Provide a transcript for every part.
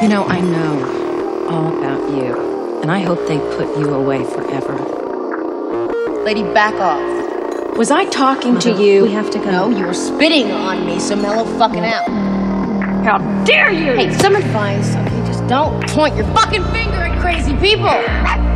You know, I know all about you, and I hope they put you away forever. Lady, back off. Was I talking to you? We have to go. No, you were spitting on me, so mellow fucking out. How dare you! Hey, some advice, okay? Just don't point your fucking finger at crazy people.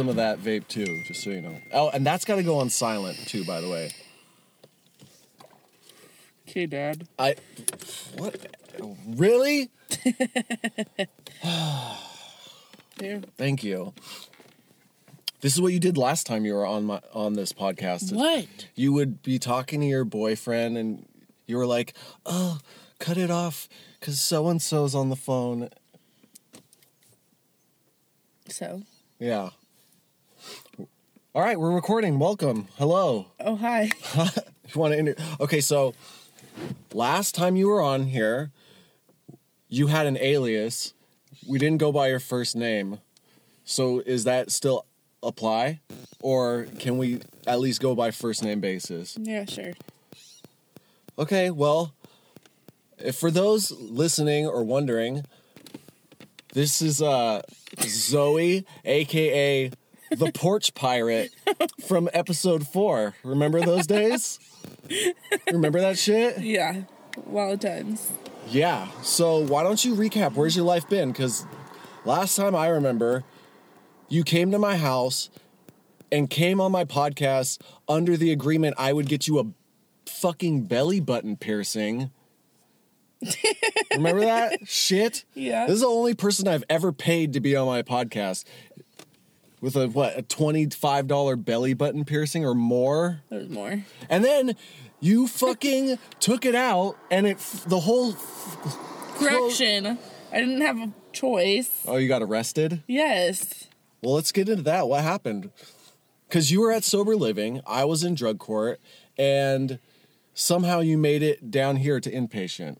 Some of that vape too, just so you know. Oh, and that's got to go on silent too, by the way. Okay, Dad. I what? Really? Here. Thank you. This is what you did last time you were on my on this podcast. What? You would be talking to your boyfriend and you were like, "Oh, cut it off cuz so and so's on the phone." So. Yeah. All right, we're recording. Welcome. Hello. Oh, hi. You want to inter- Okay, so last time you were on here, you had an alias. We didn't go by your first name. So is that still apply or can we at least go by first name basis? Yeah, sure. Okay, well, if for those listening or wondering, this is uh Zoe, aka the Porch Pirate from episode 4. Remember those days? Remember that shit? Yeah. Wild times. Yeah. So why don't you recap? Where's your life been? Because last time I remember, you came to my house and came on my podcast under the agreement I would get you a fucking belly button piercing. remember that shit? Yeah. This is the only person I've ever paid to be on my podcast with a what a twenty five dollar belly button piercing or more. There's more. And then you fucking took it out, and it the whole. Correction. I didn't have a choice. Oh, you got arrested. Yes. Well, let's get into that. What happened? Because you were at sober living, I was in drug court, and somehow you made it down here to inpatient.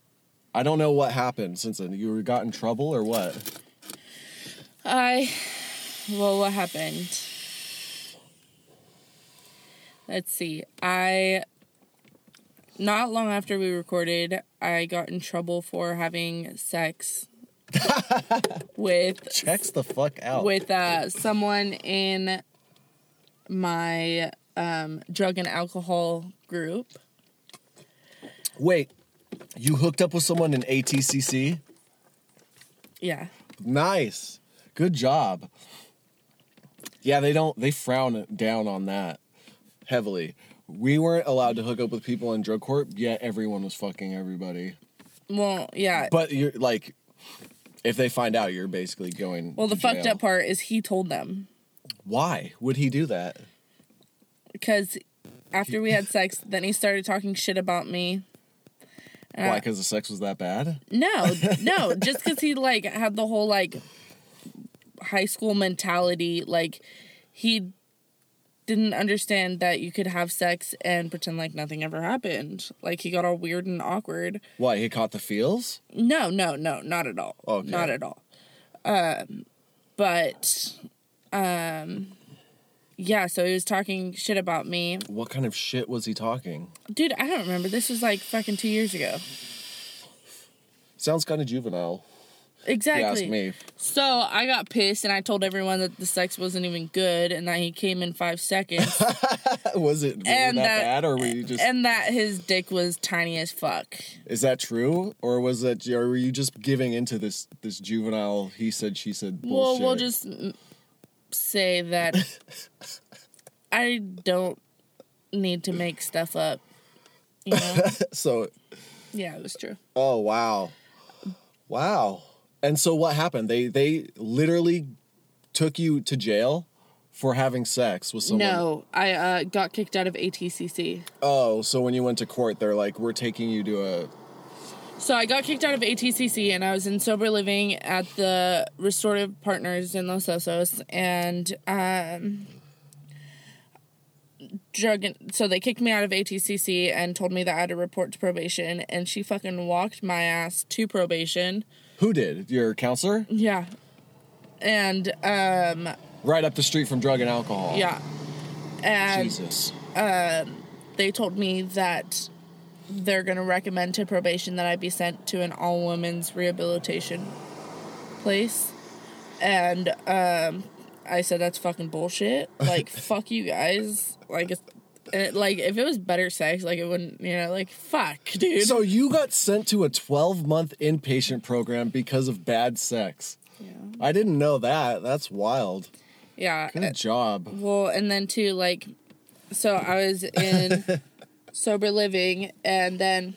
I don't know what happened since then. You got in trouble or what? I. Well, what happened? Let's see. I. Not long after we recorded, I got in trouble for having sex with Checks the fuck out. with uh, someone in my um, drug and alcohol group. Wait, you hooked up with someone in ATCC? Yeah. Nice. Good job. Yeah, they don't they frown down on that heavily. We weren't allowed to hook up with people in drug court, yet everyone was fucking everybody. Well, yeah. But you're like if they find out you're basically going well, the fucked up part is he told them Why would he do that? because after we had sex, then he started talking shit about me. Uh, Why? Because the sex was that bad? No, no, just because he like had the whole like high school mentality. Like he didn't understand that you could have sex and pretend like nothing ever happened. Like he got all weird and awkward. Why? He caught the feels? No, no, no, not at all. Okay. Not at all. Um, but um, yeah. So he was talking shit about me, What kind of shit was he talking? dude. I don't remember. This was like fucking two years ago. Sounds kind of juvenile. Exactly. me. So I got pissed and I told everyone that the sex wasn't even good and that he came in five seconds Was it really And that, that- bad, or were you just? and that his dick was tiny as fuck. is that true, or was that? Or were you just giving into this this juvenile? He said, she said. Bullshit? Well, we'll just mm, say that I don't need to make stuff up. You know? So, yeah, it was true. oh wow, wow. And so what happened? They they literally took you to jail for having sex with someone. No, I uh, got kicked out of ATCC. Oh, so when you went to court, they're like, "We're taking you to a." So I got kicked out of ATCC and I was in sober living at the Restorative Partners in Los Osos and um drug so they kicked me out of ATCC and told me that I had to report to probation and she fucking walked my ass to probation. Who did your counselor? Yeah. And um Right up the street from drug and alcohol. yeah. And Jesus. they told me that they're going to recommend to probation that I be sent to an all women's rehabilitation place. And um, I said, that's fucking bullshit. Like, fuck you guys. Like, it's, it, like, if it was better sex, like, it wouldn't, you know, like, fuck, dude. So you got sent to a 12 month inpatient program because of bad sex. yeah. I didn't know that. That's wild. Yeah. Good job. Well, and then too, like, so I was in sober living, and then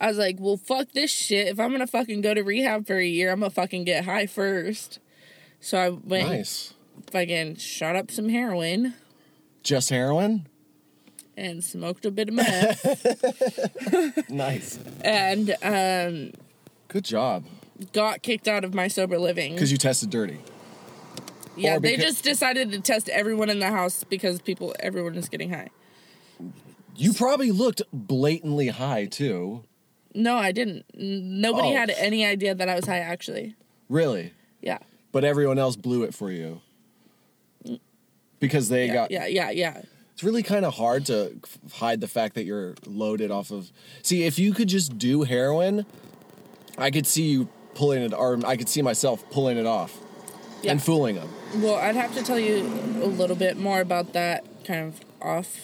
I was like, well, fuck this shit. If I'm gonna fucking go to rehab for a year, I'm gonna fucking get high first. So I went, Nice. fucking shot up some heroin Just heroin? and smoked a bit of meth, Nice. and um, Good job. got kicked out of my sober living. Because you tested dirty. yeah, they just decided to test everyone in the house because people, everyone is getting high. You probably looked blatantly high too. No, I didn't. Nobody Oh. had any idea that I was high, actually. Really. Yeah. But everyone else blew it for you. Because they Yeah, got. yeah, yeah, yeah. It's really kind of hard to hide the fact that you're loaded off of. See, if you could just do heroin, I could see you pulling it, or I could see myself pulling it off Yeah. and fooling them. Well, I'd have to tell you a little bit more about that kind of off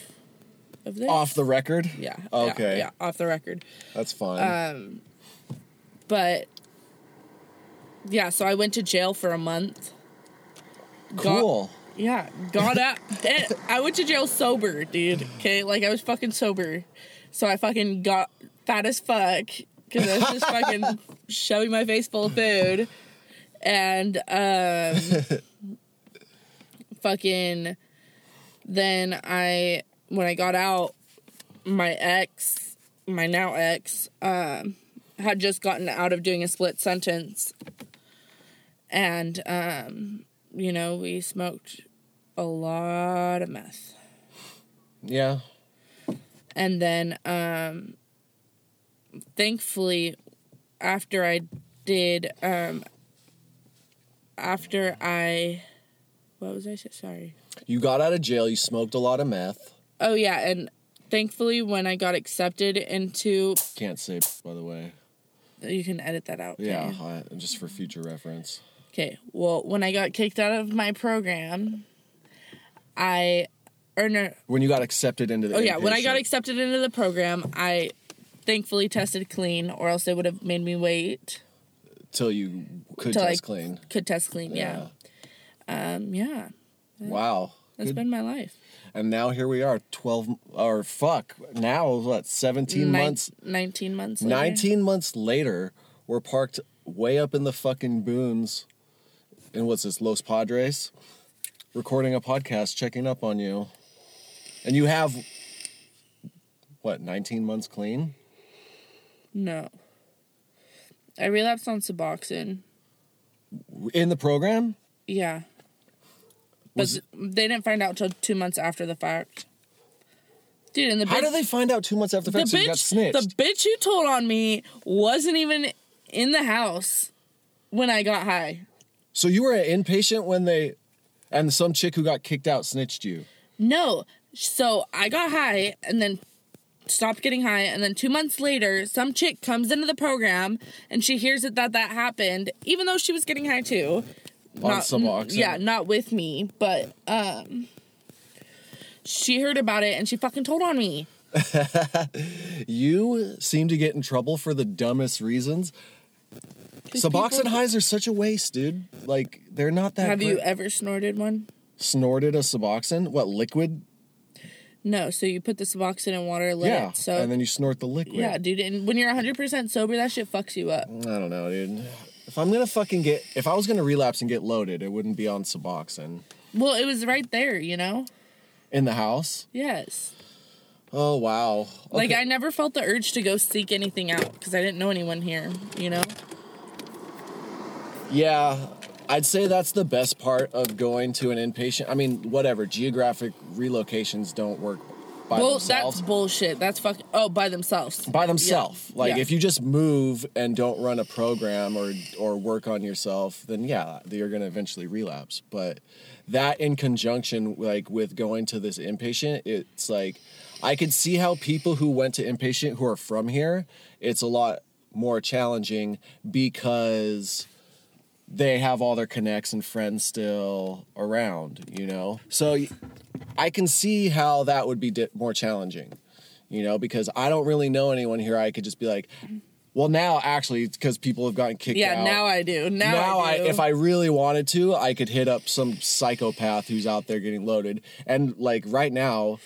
of this. Off the record? Yeah. yeah, Okay. Yeah, off the record. That's fine. um But yeah, so I went to jail for a month. Got- cool. Yeah, got up. and I went to jail sober, dude. Okay, like I was fucking sober, so I fucking got fat as fuck because I was just fucking shoving my face full of food, and um, fucking. Then I, when I got out, my ex, my now ex, um, had just gotten out of doing a split sentence, and um, you know, we smoked a lot of meth. Yeah. And then um thankfully after I did um after I what was I say? Sorry. You got out of jail, you smoked a lot of meth. Oh yeah, and thankfully when I got accepted into Can't say, by the way. you can edit that out. Yeah. I, just for future reference. Okay. Well, when I got kicked out of my program, I no, When you got accepted into the Oh yeah, when I got accepted into the program, I thankfully tested clean, or else they would have made me wait till you could till test I clean. could test clean. Yeah, um, yeah, Wow. that's Good. been my life. And now here we are, 12 or fuck, now what, 17 Nin- months? nineteen months. Later. 19 months later, we're parked way up in the fucking boons in what's this, Los Padres, recording a podcast, checking up on you. And you have, what, 19 months clean? No, I relapsed on Suboxone. In the program? Yeah, but Was- they didn't find out till two months after the fact. Dude, and the How bitch, did they find out two months after the the fact? So you got snitched. the bitch who told on me wasn't even in the house when I got high. so you were an inpatient when they, and some chick who got kicked out snitched you. No. So I got high and then stopped getting high, and then two months later, some chick comes into the program and she hears that that, that happened, even though she was getting high too. On Suboxone? Yeah, not with me, but um, she heard about it and she fucking told on me. You seem to get in trouble for the dumbest reasons. Suboxone people- highs are such a waste, dude. Like they're not that. Good. Have you ever snorted one? snorted a Suboxone? What liquid? No, so you put the Suboxone in water, let yeah, it soak. and then you snort the liquid. yeah, dude, and when you're 100% sober, that shit fucks you up. I don't know, dude. If I'm gonna fucking get, if I was gonna relapse and get loaded, it wouldn't be on Suboxone Well, it was right there, you know? in the house. Yes. Oh wow. Like I never felt the urge to go seek anything out because I didn't know anyone here, you know? Yeah, I'd say that's the best part of going to an inpatient. I mean, whatever. Geographic relocations don't work by well, themselves. that's bullshit. That's fuck. Oh, by themselves. by themselves. Yeah. Like Yeah. if you just move and don't run a program or or work on yourself, then yeah, you're gonna eventually relapse. But that in conjunction like with going to this inpatient, it's like I could see how people who went to inpatient who are from here, it's a lot more challenging because they have all their connects and friends still around, you know? So I can see how that would be di- more challenging, you know, because I don't really know anyone here. I could just be like, well, now actually, because people have gotten kicked out. Yeah, out. now I do. Now, Now, I, do. if I really wanted to, I could hit up some psychopath who's out there getting loaded. And like right now,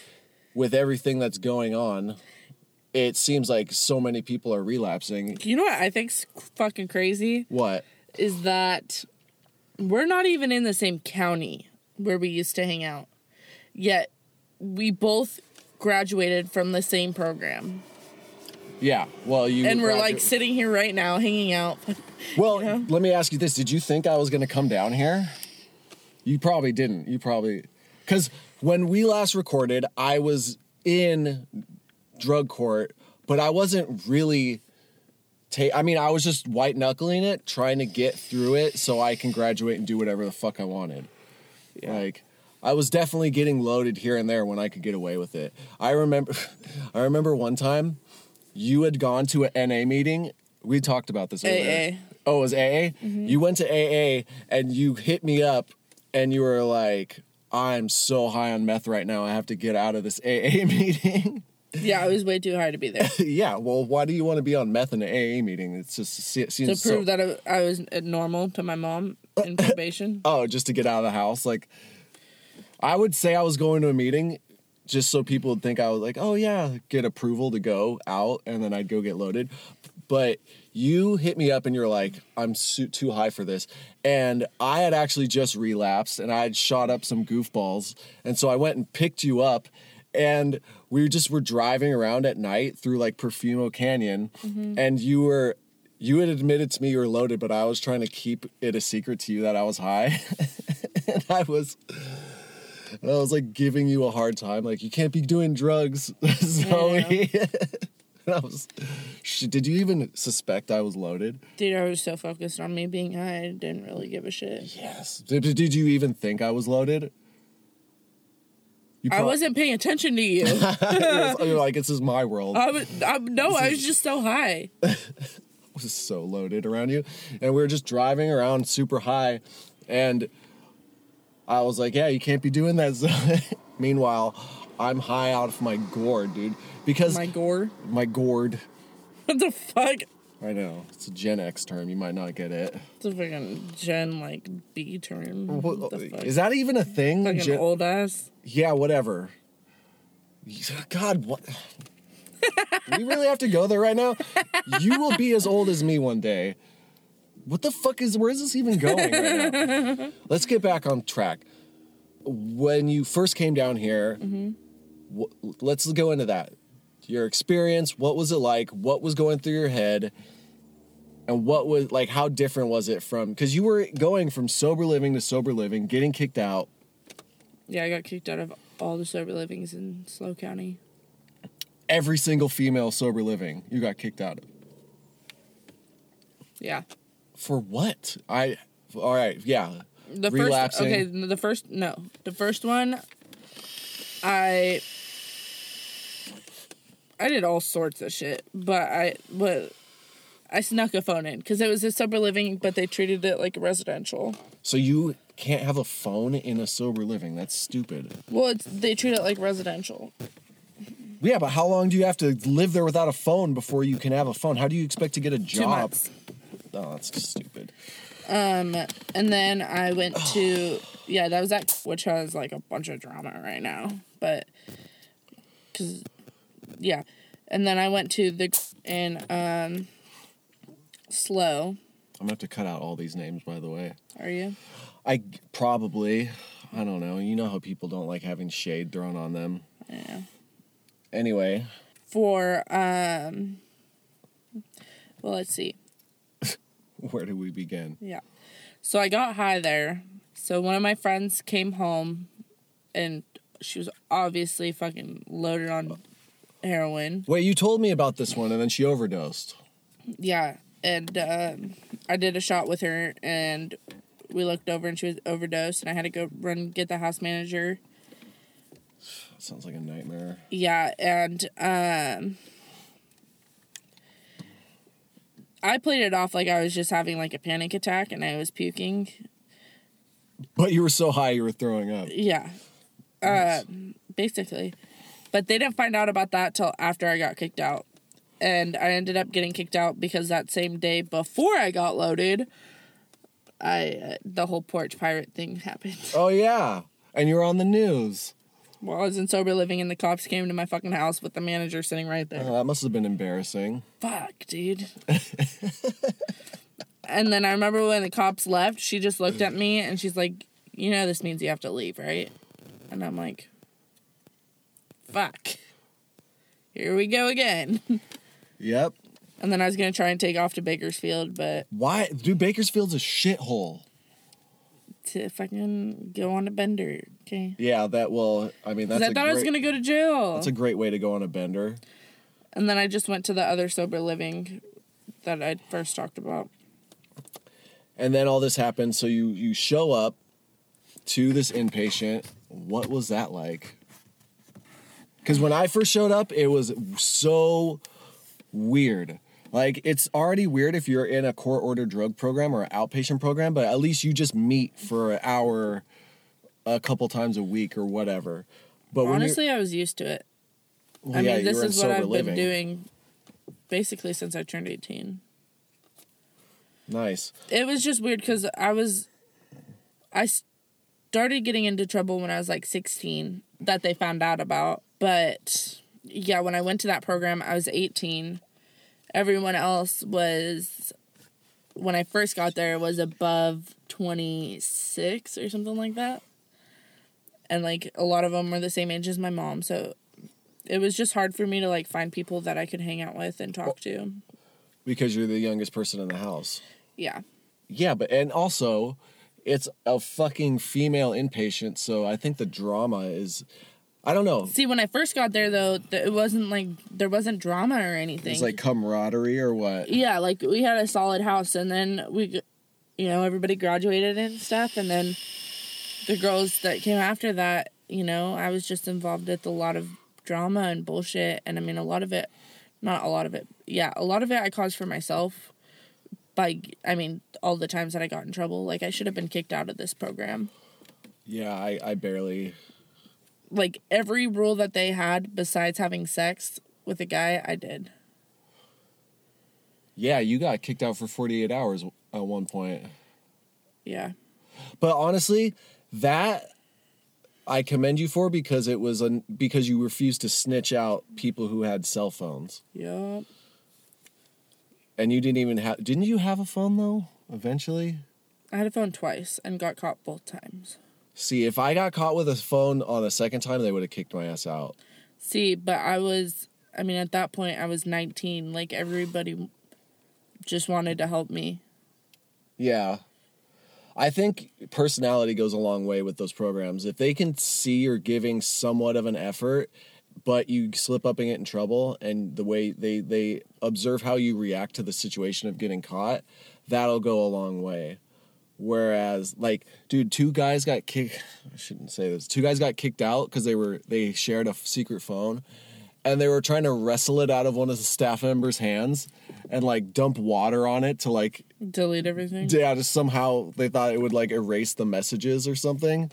with everything that's going on, it seems like so many people are relapsing. You know what I think's fucking crazy What? Is that we're not even in the same county where we used to hang out. Yet we both graduated from the same program. Yeah. Well, you And we're like sitting here right now hanging out. Well, know? let me ask you this: Did you think I was going to come down here? You probably didn't. You probably because when we last recorded, I was in drug court, but I wasn't really. Ta- I mean, I was just white knuckling it, trying to get through it so I can graduate and do whatever the fuck I wanted. Like, I was definitely getting loaded here and there when I could get away with it. I remember, I remember one time, you had gone to an NA meeting. We talked about this earlier. AA. Oh, it was AA? Mm-hmm. You went to AA and you hit me up and you were like, I'm so high on meth right now. I have to get out of this AA meeting. Yeah, I was way too high to be there. yeah, well, why do you want to be on meth in an AA meeting? It's just it to prove so, that I, I was normal to my mom in probation. Oh, just to get out of the house. Like, I would say I was going to a meeting just so people would think I was like, oh yeah, get approval to go out, and then I'd go get loaded. But you hit me up and you're like, I'm su- too high for this. And I had actually just relapsed and I had shot up some goofballs. And so I went and picked you up and we just were driving around at night through like Perfumo Canyon. Mm-hmm. And you were, you had admitted to me you were loaded, but I was trying to keep it a secret to you that I was high. and I was, and I was like giving you a hard time, like you can't be doing drugs, Zoe. and I was, sh- did you even suspect I was loaded? Dude, I was so focused on me being high, I didn't really give a shit. Yes. Did, did you even think I was loaded? I wasn't paying attention to you. You're like, this is my world. I was, I, no, I was just so high. was so loaded around you. And we were just driving around super high. And I was like, yeah, you can't be doing that. Meanwhile, I'm high out of my gourd, dude. Because My gourd? my, gourd, What the fuck? I know, it's a Gen X term. You might not get it. It's a fucking Gen like B term. What the fuck? Is that even a thing? fucking Gen- old ass? Yeah, whatever. God, what? we really have to go there right now? You will be as old as me one day. What the fuck is, where is this even going right now? Let's get back on track. When you first came down here, mm-hmm. wh- let's go into that. Your experience, what was it like? What was going through your head? And what was, like, how different was it from, because you were going from sober living to sober living, getting kicked out, Yeah, I got kicked out of all the sober livings in SLO County. every single female sober living you got kicked out of. Yeah. For what? I all right, yeah. The Relapsing. first okay, the first no. The first one I I did all sorts of shit, but I but I snuck a phone in because it was a sober living, but they treated it like a residential. So you can't have a phone in a sober living. That's stupid. Well, it's they treat it like residential. Yeah, but how long do you have to live there without a phone before you can have a phone? How do you expect to get a Two job? months. Oh, that's stupid. Um, And then I went to yeah, that was that which has like a bunch of drama right now, but because yeah, and then I went to the in um SLO. I'm gonna have to cut out all these names, by the way. Are you? I probably, I don't know. You know how people don't like having shade thrown on them. Yeah. Anyway, For um. Well, let's see. where do we begin? Yeah. So I got high there. So one of my friends came home and she was obviously fucking loaded on heroin. Wait, you told me about this one, and then she overdosed. Yeah. And um, I did a shot with her and we looked over and she was overdosed and I had to go run get the house manager. Sounds like a nightmare. Yeah, and um I played it off like I was just having like a panic attack and I was puking. But you were so high, you were throwing up. Yeah. Uh, basically. But they didn't find out about that till after I got kicked out. And I ended up getting kicked out because that same day before I got loaded, I uh, the whole porch pirate thing happened. Oh yeah, and you were on the news. Well, I was in sober living and the cops came to my fucking house with the manager sitting right there. Oh, that must have been embarrassing. Fuck, dude. and then I remember when the cops left, she just looked at me and she's like, You know, this means you have to leave, right? And I'm like, Fuck. Here we go again. Yep. And then I was to try and take off to Bakersfield, but Why? Dude, Bakersfield's a shithole. to fucking go on a bender, okay? Yeah, that will. I mean, that's Because I a thought great, I was to go to jail. That's a great way to go on a bender. and then I just went to the other sober living that I first talked about. And then all this happens. So you you show up to this inpatient. What was that like? Because when I first showed up, it was so weird. Like it's already weird if you're in a court ordered drug program or an outpatient program, but at least you just meet for an hour, a couple times a week or whatever. But Honestly, I was used to it. well, I yeah, mean, this you were in is what I've living. been doing basically since I turned 18. Nice. It was just weird because I was, I started getting into trouble when I was like 16 that they found out about. But yeah, when I went to that program, I was 18. Everyone else was, when I first got there, was above 26 or something like that. And like a lot of them were the same age as my mom. So it was just hard for me to like find people that I could hang out with and talk to. Because you're the youngest person in the house. Yeah. Yeah, but and also it's a fucking female inpatient, so I think the drama is I don't know. See, when I first got there, though, th- it wasn't like there wasn't drama or anything. It's like camaraderie or what? yeah, like we had a solid house, and then we, you know, everybody graduated and stuff, and then the girls that came after that, you know, I was just involved with a lot of drama and bullshit, and I mean, a lot of it, not a lot of it, yeah, a lot of it I caused for myself. By, I mean, all the times that I got in trouble, like I should have been kicked out of this program. Yeah, I, I barely Like every rule that they had, besides having sex with a guy, I did. Yeah, you got kicked out for 48 hours at one point. Yeah. But honestly, that I commend you for because it was an because you refused to snitch out people who had cell phones. Yup. And you didn't even have didn't you have a phone though eventually? I had a phone twice and got caught both times. See, if I got caught with a phone on the second time, they would have kicked my ass out. See, but I was, I mean, at that point, I was 19. Like, everybody just wanted to help me. Yeah. I think personality goes a long way with those programs. If they can see you're giving somewhat of an effort, but you slip up and get in trouble, and the way they, they observe how you react to the situation of getting caught, that'll go a long way. Whereas, like, dude, two guys got kicked. I shouldn't say this. Two guys got kicked out because they were they shared a secret phone, and they were trying to wrestle it out of one of the staff members' hands and like dump water on it to like Delete everything. yeah, just somehow they thought it would like erase the messages or something.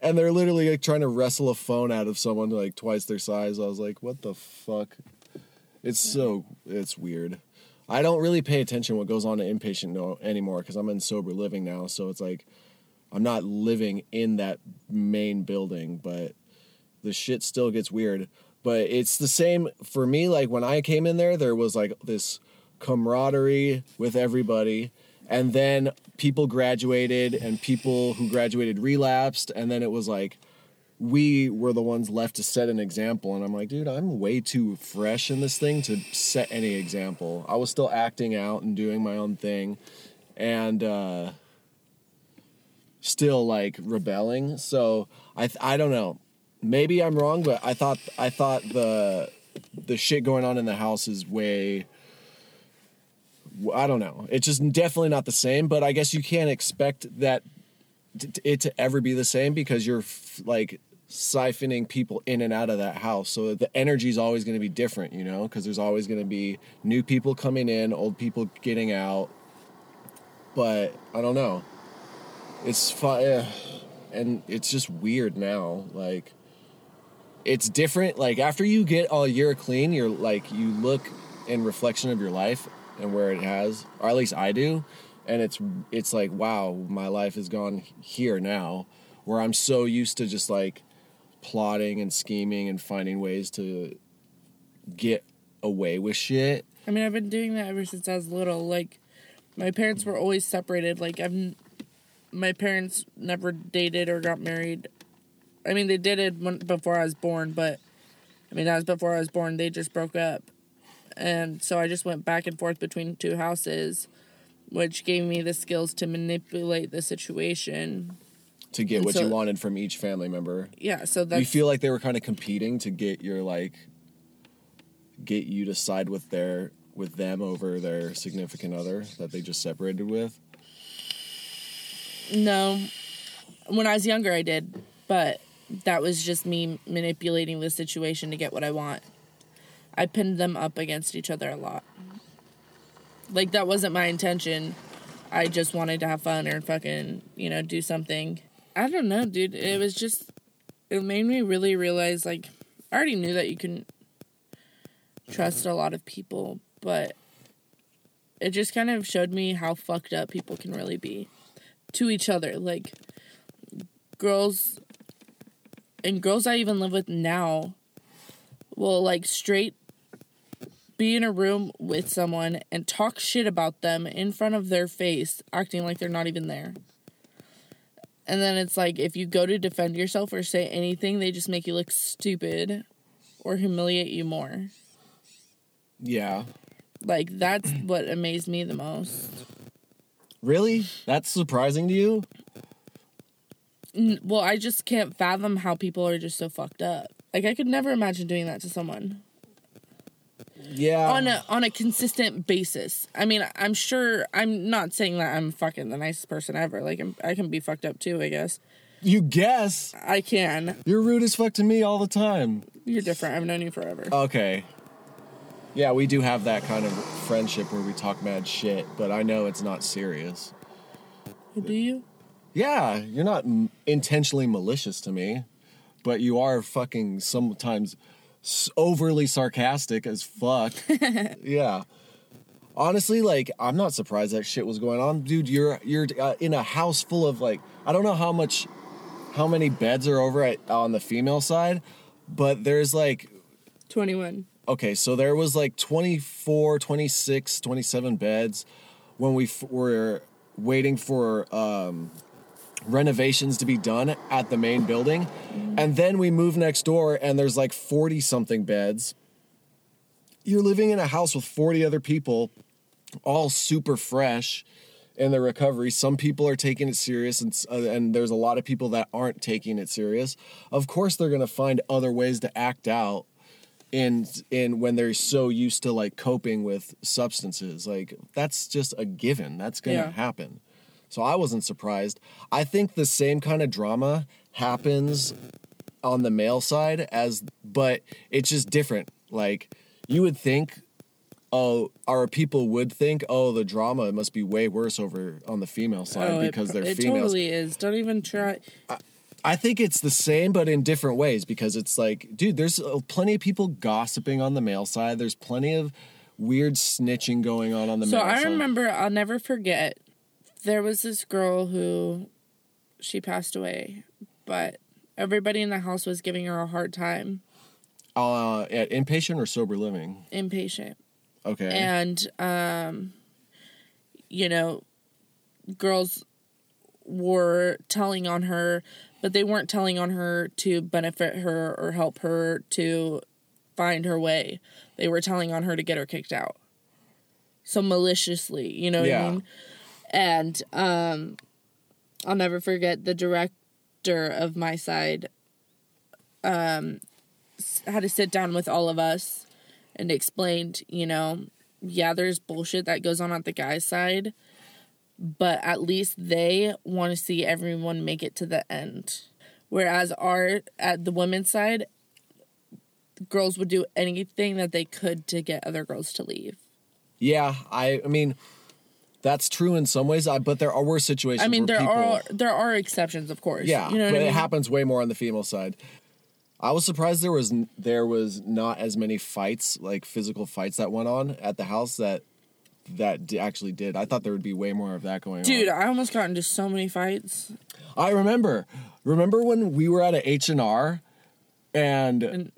And they're literally like trying to wrestle a phone out of someone like twice their size. I was like, what the fuck? It's so it's weird. I don't really pay attention what goes on in inpatient no anymore because I'm in sober living now. So it's like I'm not living in that main building, but the shit still gets weird. But it's the same for me. Like when I came in there, there was like this camaraderie with everybody. And then people graduated, and people who graduated relapsed. And then it was like, we were the ones left to set an example. And I'm like, dude, I'm way too fresh in this thing to set any example. I was still acting out and doing my own thing. And, uh, still like rebelling. So I th- I don't know. Maybe I'm wrong, but I thought I thought the the shit going on in the house is way I don't know. It's just definitely not the same, but I guess you can't expect that it to ever be the same because you're f- like siphoning people in and out of that house. So the energy is always going to be different, you know, because there's always going to be new people coming in, old people getting out. But I don't know it's fun eh, and it's just weird now like it's different like after you get all year clean you're like you look in reflection of your life and where it has or at least i do and it's it's like wow my life has gone here now where i'm so used to just like plotting and scheming and finding ways to get away with shit I mean, I've been doing that ever since I was little. Like, my parents were always separated. Like, I've, my parents never dated or got married. I mean, they did it when, before I was born, but I mean, that was before I was born. They just broke up. And so I just went back and forth between two houses, which gave me the skills to manipulate the situation. To get what so- you wanted from each family member Yeah, so that's you feel like they were kind of competing to get your like get you to side with their with them over their significant other that they just separated with No. When I was younger, I did, but that was just me manipulating the situation to get what I want. I pinned them up against each other a lot. Like, that wasn't my intention. I just wanted to have fun or fucking, you know, do something. I don't know, dude. It was just, it made me really realize, like, I already knew that you can trust a lot of people, but it just kind of showed me how fucked up people can really be to each other. Like girls and girls I even live with now will like straight be in a room with someone and talk shit about them in front of their face, acting like they're not even there. And then it's like if you go to defend yourself or say anything, they just make you look stupid or humiliate you more. yeah Like that's what amazed me the most. really that's surprising to you N- Well, I just can't fathom how people are just so fucked up. Like I could never imagine doing that to someone yeah on a on a consistent basis. I mean, I'm sure I'm not saying that I'm fucking the nicest person ever. Like I'm, I can be fucked up too, I guess. you guess I can. you're rude as fuck to me all the time You're different. I've known you forever. okay yeah we do have that kind of friendship where we talk mad shit but i know it's not serious Do you? Yeah, you're not m- intentionally malicious to me, but you are fucking sometimes overly sarcastic as fuck. yeah. Honestly, like I'm not surprised that shit was going on, dude. You're you're uh, in a house full of like I don't know how much, how many beds are over at on the female side, but there's like Twenty one. okay, so there was like 24, 26, 27 beds when we f- were waiting for um, renovations to be done at the main building. And then we move next door and there's like 40 something beds. You're living in a house with 40 other people, all super fresh in their recovery. Some people are taking it serious, and, uh, and there's a lot of people that aren't taking it serious. Of course, they're going to find other ways to act out in in when they're so used to like coping with substances like that's just a given that's gonna Yeah. happen so i wasn't surprised i think the same kind of drama happens on the male side as but it's just different. Like you would think oh our people would think oh the drama must be way worse over on the female side Oh, because pro- they're female. it females. totally is. Don't even try. I think it's the same, but in different ways because it's like, dude, there's plenty of people gossiping on the male side. There's plenty of weird snitching going on on the So male side. So I remember, I'll never forget. There was this girl who, she passed away, but everybody in the house was giving her a hard time, uh, at inpatient or sober living. impatient. Okay. and um you know girls were telling on her but they weren't telling on her to benefit her or help her to find her way they were telling on her to get her kicked out so maliciously you know what Yeah. i mean and um i'll never forget the director of my side um had to sit down with all of us and explained, you know, yeah, there's bullshit that goes on at the guy's side, but at least they want to see everyone make it to the end. Whereas our at the women's side, girls would do anything that they could to get other girls to leave. yeah, I, I mean, that's true in some ways, I, but there are worse situations. I mean, there people, are there are exceptions, of course. Yeah, you know but I it happens way more on the female side. I was surprised there was there was not as many fights, like physical fights that went on at the house that that d- actually did. I thought there would be way more of that going on. Dude, I almost got into so many fights I remember. Remember when we were at a H and R, and in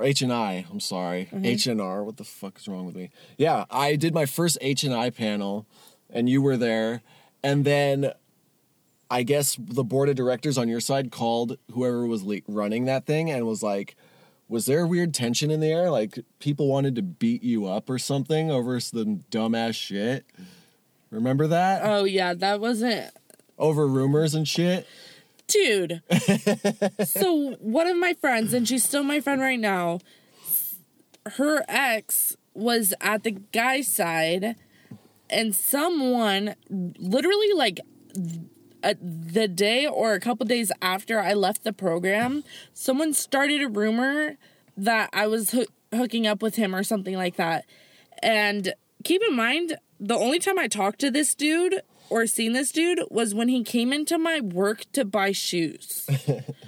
H and R. H and I. I'm sorry, Mm-hmm. H and R. What the fuck is wrong with me? Yeah, I did my first H and I panel, and you were there, and then I guess the board of directors on your side called whoever was le- running that thing and was like. Was there weird tension in the air? Like people wanted to beat you up or something over some dumbass shit? Remember that? Oh yeah, that wasn't over rumors and shit? Dude. so one of my friends, and she's still my friend right now. Her ex was at the guy's side, and someone literally like a, the day or a couple days after I left the program, someone started a rumor that I was hoo- hooking up with him or something like that. And keep in mind, the only time I talked to this dude or seen this dude was when he came into my work to buy shoes.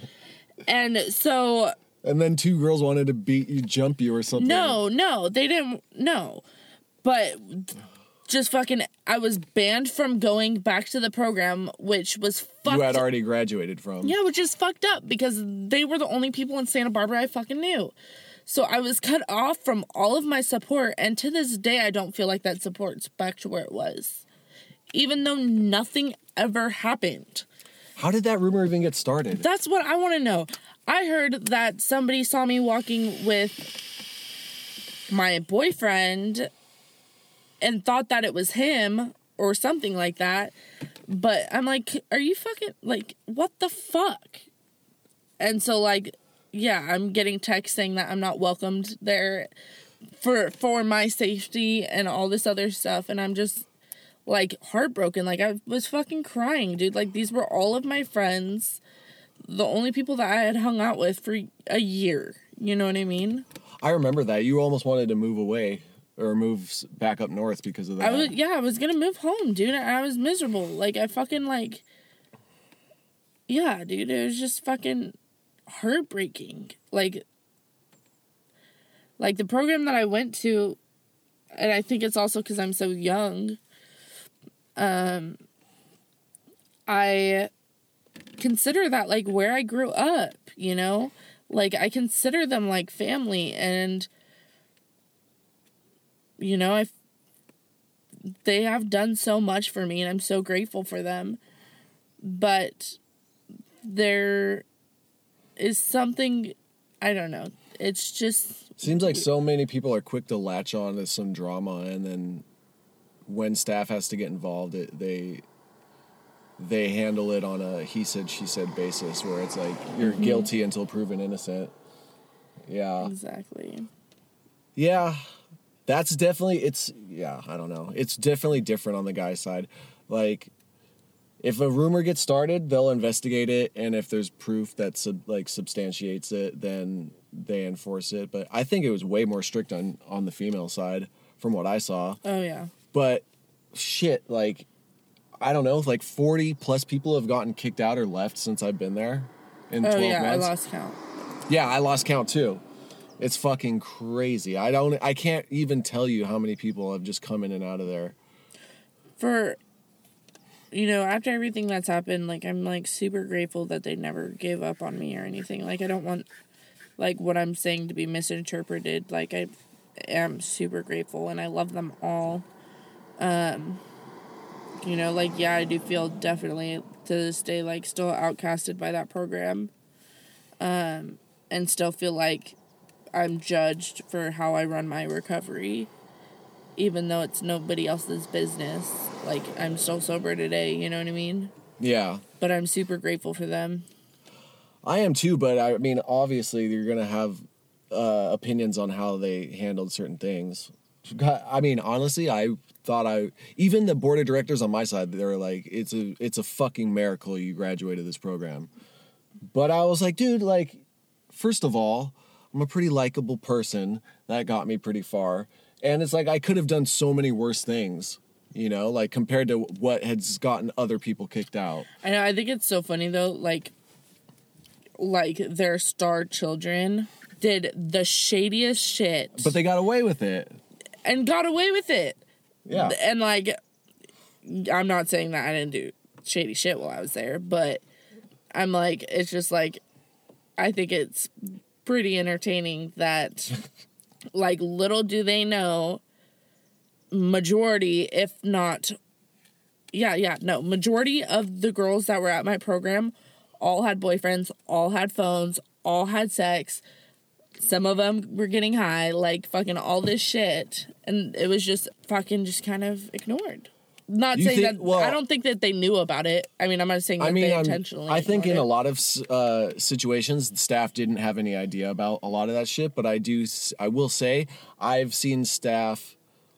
and so And then two girls wanted to beat you, jump you, or something. no, no, they didn't. No, but just fucking, I was banned from going back to the program, which was fucked. you had already graduated from. yeah, which is fucked up because they were the only people in Santa Barbara I fucking knew. So I was cut off from all of my support, and to this day, I don't feel like that support's back to where it was, even though nothing ever happened. How did that rumor even get started? That's what I want to know. I heard that somebody saw me walking with my boyfriend and thought that it was him or something like that. But I'm like, are you fucking like what the fuck? And so like, yeah, I'm getting texts saying that I'm not welcomed there for for my safety and all this other stuff and I'm just like heartbroken. Like I was fucking crying, dude. Like these were all of my friends, the only people that I had hung out with for a year. You know what I mean? I remember that. You almost wanted to move away or move back up north because of that. I was yeah, I was gonna move home, dude. I was miserable. Like I fucking like Yeah, dude, it was just fucking heartbreaking. Like like the program that I went to and I think it's also cuz I'm so young. Um I consider that like where I grew up, you know? Like I consider them like family and you know, I they have done so much for me and I'm so grateful for them. But there is something I don't know. It's just Seems like so many people are quick to latch on to some drama, and then when staff has to get involved, it, they they handle it on a he said she said basis, where it's like you're Mm-hmm. guilty until proven innocent. Yeah, exactly. yeah, that's definitely it's yeah. I don't know. It's definitely different on the guy side. Like if a rumor gets started, they'll investigate it, and if there's proof that sub, like substantiates it, then they enforce it. But I think it was way more strict on on the female side from what I saw. Oh yeah. But shit, like I don't know, like forty plus people have gotten kicked out or left since I've been there. In Oh twelve yeah, I months. lost count. Yeah, I lost count too. It's fucking crazy. I don't. I can't even tell you how many people have just come in and out of there. For you know, after everything that's happened, like I'm like super grateful that they never gave up on me or anything. Like I don't want like what I'm saying to be misinterpreted. Like I am super grateful and I love them all. Um you know, like yeah, I do feel definitely to this day like still outcasted by that program. Um and still feel like I'm judged for how I run my recovery even though it's nobody else's business. Like I'm still sober today, you know what I mean? Yeah, But I'm super grateful for them. I am too. But I mean, obviously, you're gonna have uh, opinions on how they handled certain things. I mean, honestly, I thought I even the board of directors on my side they were like, it's a it's a fucking miracle you graduated this program. But I was like, dude, like, first of all, I'm a pretty likable person. That got me pretty far. And it's like I could have done so many worse things, you know, like compared to what has gotten other people kicked out. I know I think it's so funny though, like like their star children did the shadiest shit But they got away with it. And got away with it. Yeah. And like I'm not saying that I didn't do shady shit while I was there, but I'm like it's just like I think it's pretty entertaining that like little do they know majority if not yeah yeah no majority of the girls that were at my program all had boyfriends all had phones all had sex some of them were getting high like fucking all this shit and it was just fucking just kind of ignored not You saying think- that well- i don't think that they knew about it i mean i'm not saying that I mean, they I'm- intentionally I think in a lot of uh, situations, the staff didn't have any idea about a lot of that shit. But I do, s- I will say, I've seen staff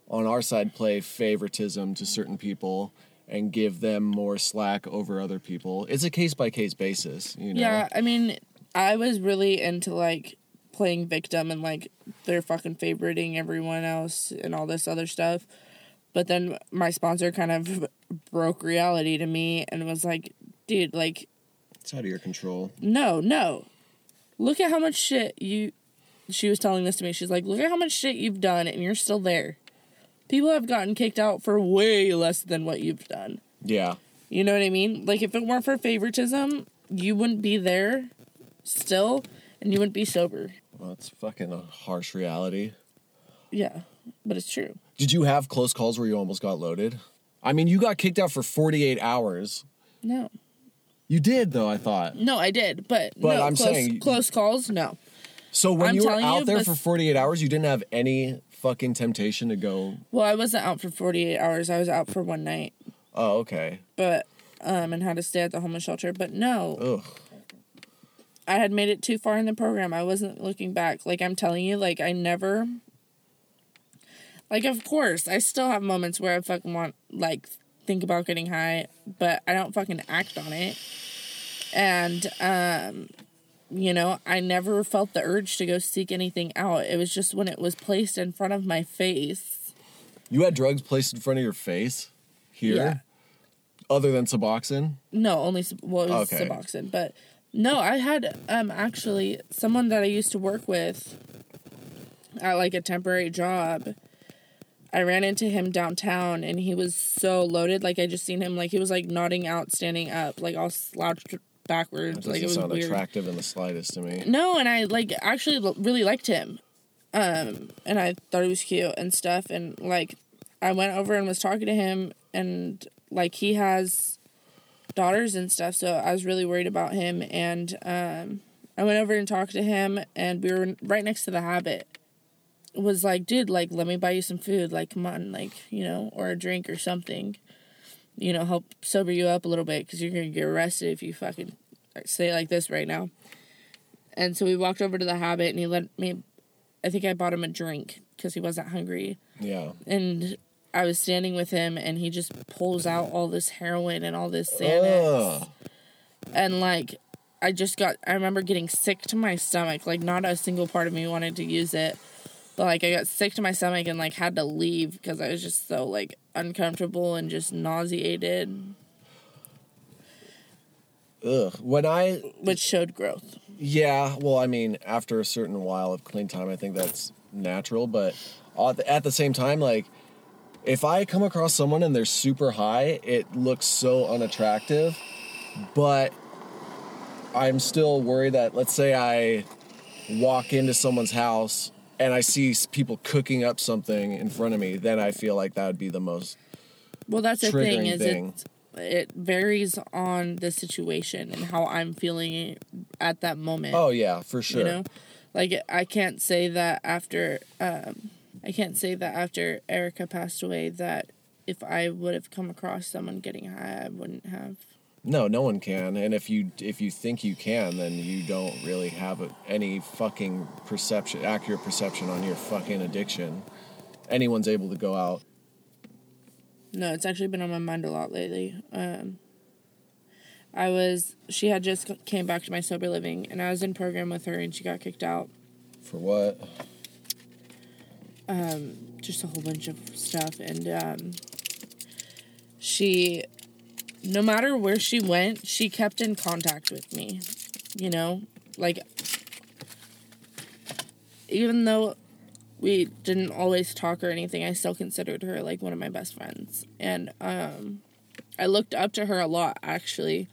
on our side play favoritism to certain people and give them more slack over other people. It's a case by case basis, you know. Yeah, I mean, I was really into like playing victim and like they're fucking favoriting everyone else and all this other stuff. But then my sponsor kind of broke reality to me and was like, dude, like, It's out of your control. no, no. Look at how much shit you. She was telling this to me. She's like, look at how much shit you've done and you're still there. People have gotten kicked out for way less than what you've done. Yeah. You know what I mean? Like if it weren't for favoritism, you wouldn't be there still and you wouldn't be sober. Well, it's fucking a harsh reality. Yeah. But it's true. Did you have close calls where you almost got loaded? I mean, you got kicked out for 48 hours. No. You did, though, I thought. No, I did, but, But no, I'm close, saying- close calls, no. So when I'm you were out you, there for 48 hours, you didn't have any fucking temptation to go, Well, I wasn't out for 48 hours. I was out for one night, oh, okay. but um and had to stay at the homeless shelter, but no. Ugh. I had made it too far in the program. I wasn't looking back. Like I'm telling you, like I never like of course, I still have moments where I fucking want like think about getting high, but I don't fucking act on it. And um you know, I never felt the urge to go seek anything out. It was just when it was placed in front of my face. You had drugs placed in front of your face here, Yeah. other than Suboxone? No, only well, it was Okay. Suboxone, but no, I had um actually someone that I used to work with at like a temporary job. I ran into him downtown and he was so loaded. Like I just seen him like he was like nodding out, standing up, like all slouched backwards. That like it was sound weird. attractive in the slightest to me. No, and I like actually l- really liked him. Um, and I thought he was cute and stuff. And like, I went over and was talking to him, and like he has daughters and stuff, so I was really worried about him. And um, I went over and talked to him, and we were right next to the Habit. Was like, dude, like, let me buy you some food. Like, come on, like, you know, or a drink or something. You know, help sober you up a little bit because you're gonna get arrested if you fucking say like this right now. And so we walked over to the Habit, and he let me. I think I bought him a drink because he wasn't hungry, Yeah. and I was standing with him and he just pulls out all this heroin and all this Xanax. Ugh. And like I just got I remember getting sick to my stomach. Like not a single part of me wanted to use it. But like I got sick to my stomach and like had to leave because I was just so like uncomfortable and just nauseated, Ugh. When I which showed growth. Yeah, well, I mean, after a certain while of clean time, I think that's natural. But at the, at the same time, like, if I come across someone and they're super high, it looks so unattractive. But I'm still worried that, let's say, I walk into someone's house and I see people cooking up something in front of me, then I feel like that would be the most. Well, that's the thing is thing. it it varies on the situation and how I'm feeling at that moment. Oh yeah, for sure. you know like i can't say that after um i can't say that after erica passed away that if i would have come across someone getting high i wouldn't have No, no one can. And if you if you think you can, then you don't really have a, any fucking perception, accurate perception on your fucking addiction. Anyone's able to go out. no it's actually been on my mind a lot lately um i was she had just came back to my sober living and i was in program with her and she got kicked out For what? Just a whole bunch of stuff. And um she no matter where she went she kept in contact with me you know? Like even though we didn't always talk or anything i still considered her like one of my best friends. And um i looked up to her a lot actually.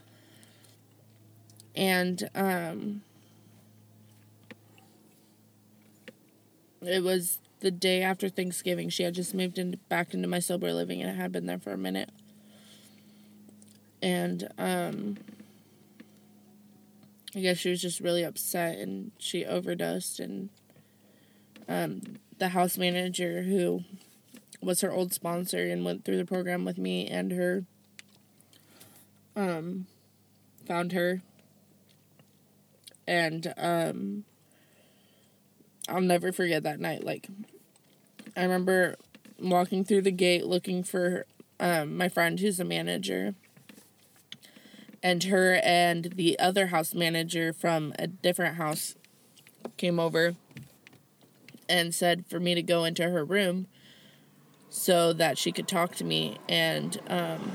And um it was the day after Thanksgiving. She had just moved in, back into my sober living and it had been there for a minute. And um, I guess she was just really upset and she overdosed. And um, the house manager, who was her old sponsor and went through the program with me and her, um, found her. And um, I'll never forget that night. Like, I remember walking through the gate looking for um, my friend who's a manager. And her and the other house manager from a different house came over and said for me to go into her room so that she could talk to me. And um,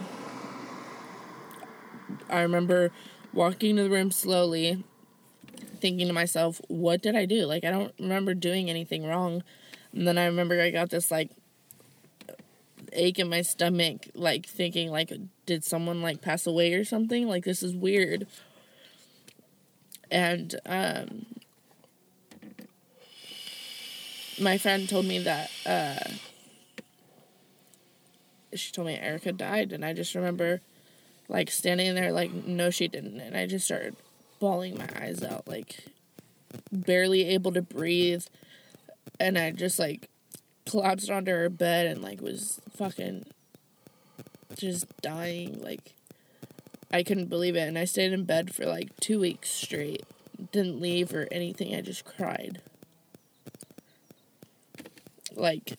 I remember walking to the room slowly thinking to myself, what did I do? Like, I don't remember doing anything wrong. And then I remember I got this, like, ache in my stomach, like, thinking, like, did someone, like, pass away or something? Like, this is weird. And, um, my friend told me that, uh, she told me Erica died, and I just remember, like, standing there, like, no, she didn't. And I just started bawling my eyes out, like barely able to breathe. And I just like collapsed onto her bed and like was fucking just dying. Like I couldn't believe it. And I stayed in bed for like two weeks straight. Didn't leave or anything. I just cried. Like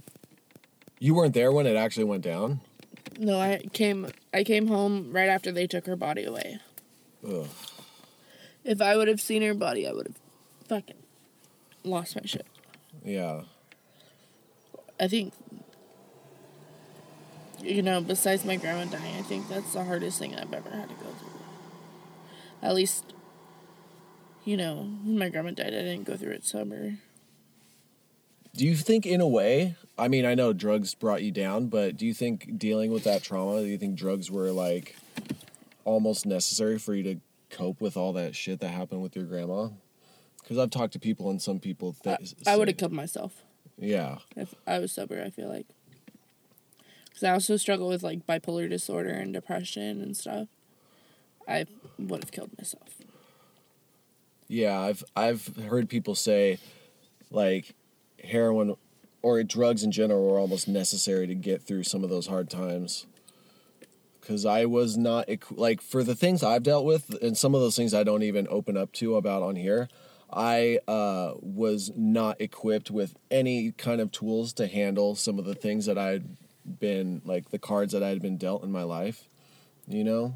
You weren't there when it actually went down. no, I came I came home right after they took her body away. Ugh. If I would have seen her body, I would have fucking lost my shit. Yeah. I think, you know, besides my grandma dying, I think that's the hardest thing I've ever had to go through. At least, you know, when my grandma died, I didn't go through it sober. Do you think, in a way, I mean, I know drugs brought you down, but do you think dealing with that trauma, do you think drugs were like almost necessary for you to cope with all that shit that happened with your grandma? Because I've talked to people, and some people I, th- I would have killed myself Yeah. if I was sober, I feel like. Because I also struggle with, like, bipolar disorder and depression and stuff. I would have killed myself. Yeah, I've I've heard people say like heroin or drugs in general were almost necessary to get through some of those hard times. Cuz I was not like for the things I've dealt with and some of those things I don't even open up to about on here, I uh, was not equipped with any kind of tools to handle some of the things that I'd been like the cards that I had been dealt in my life, you know?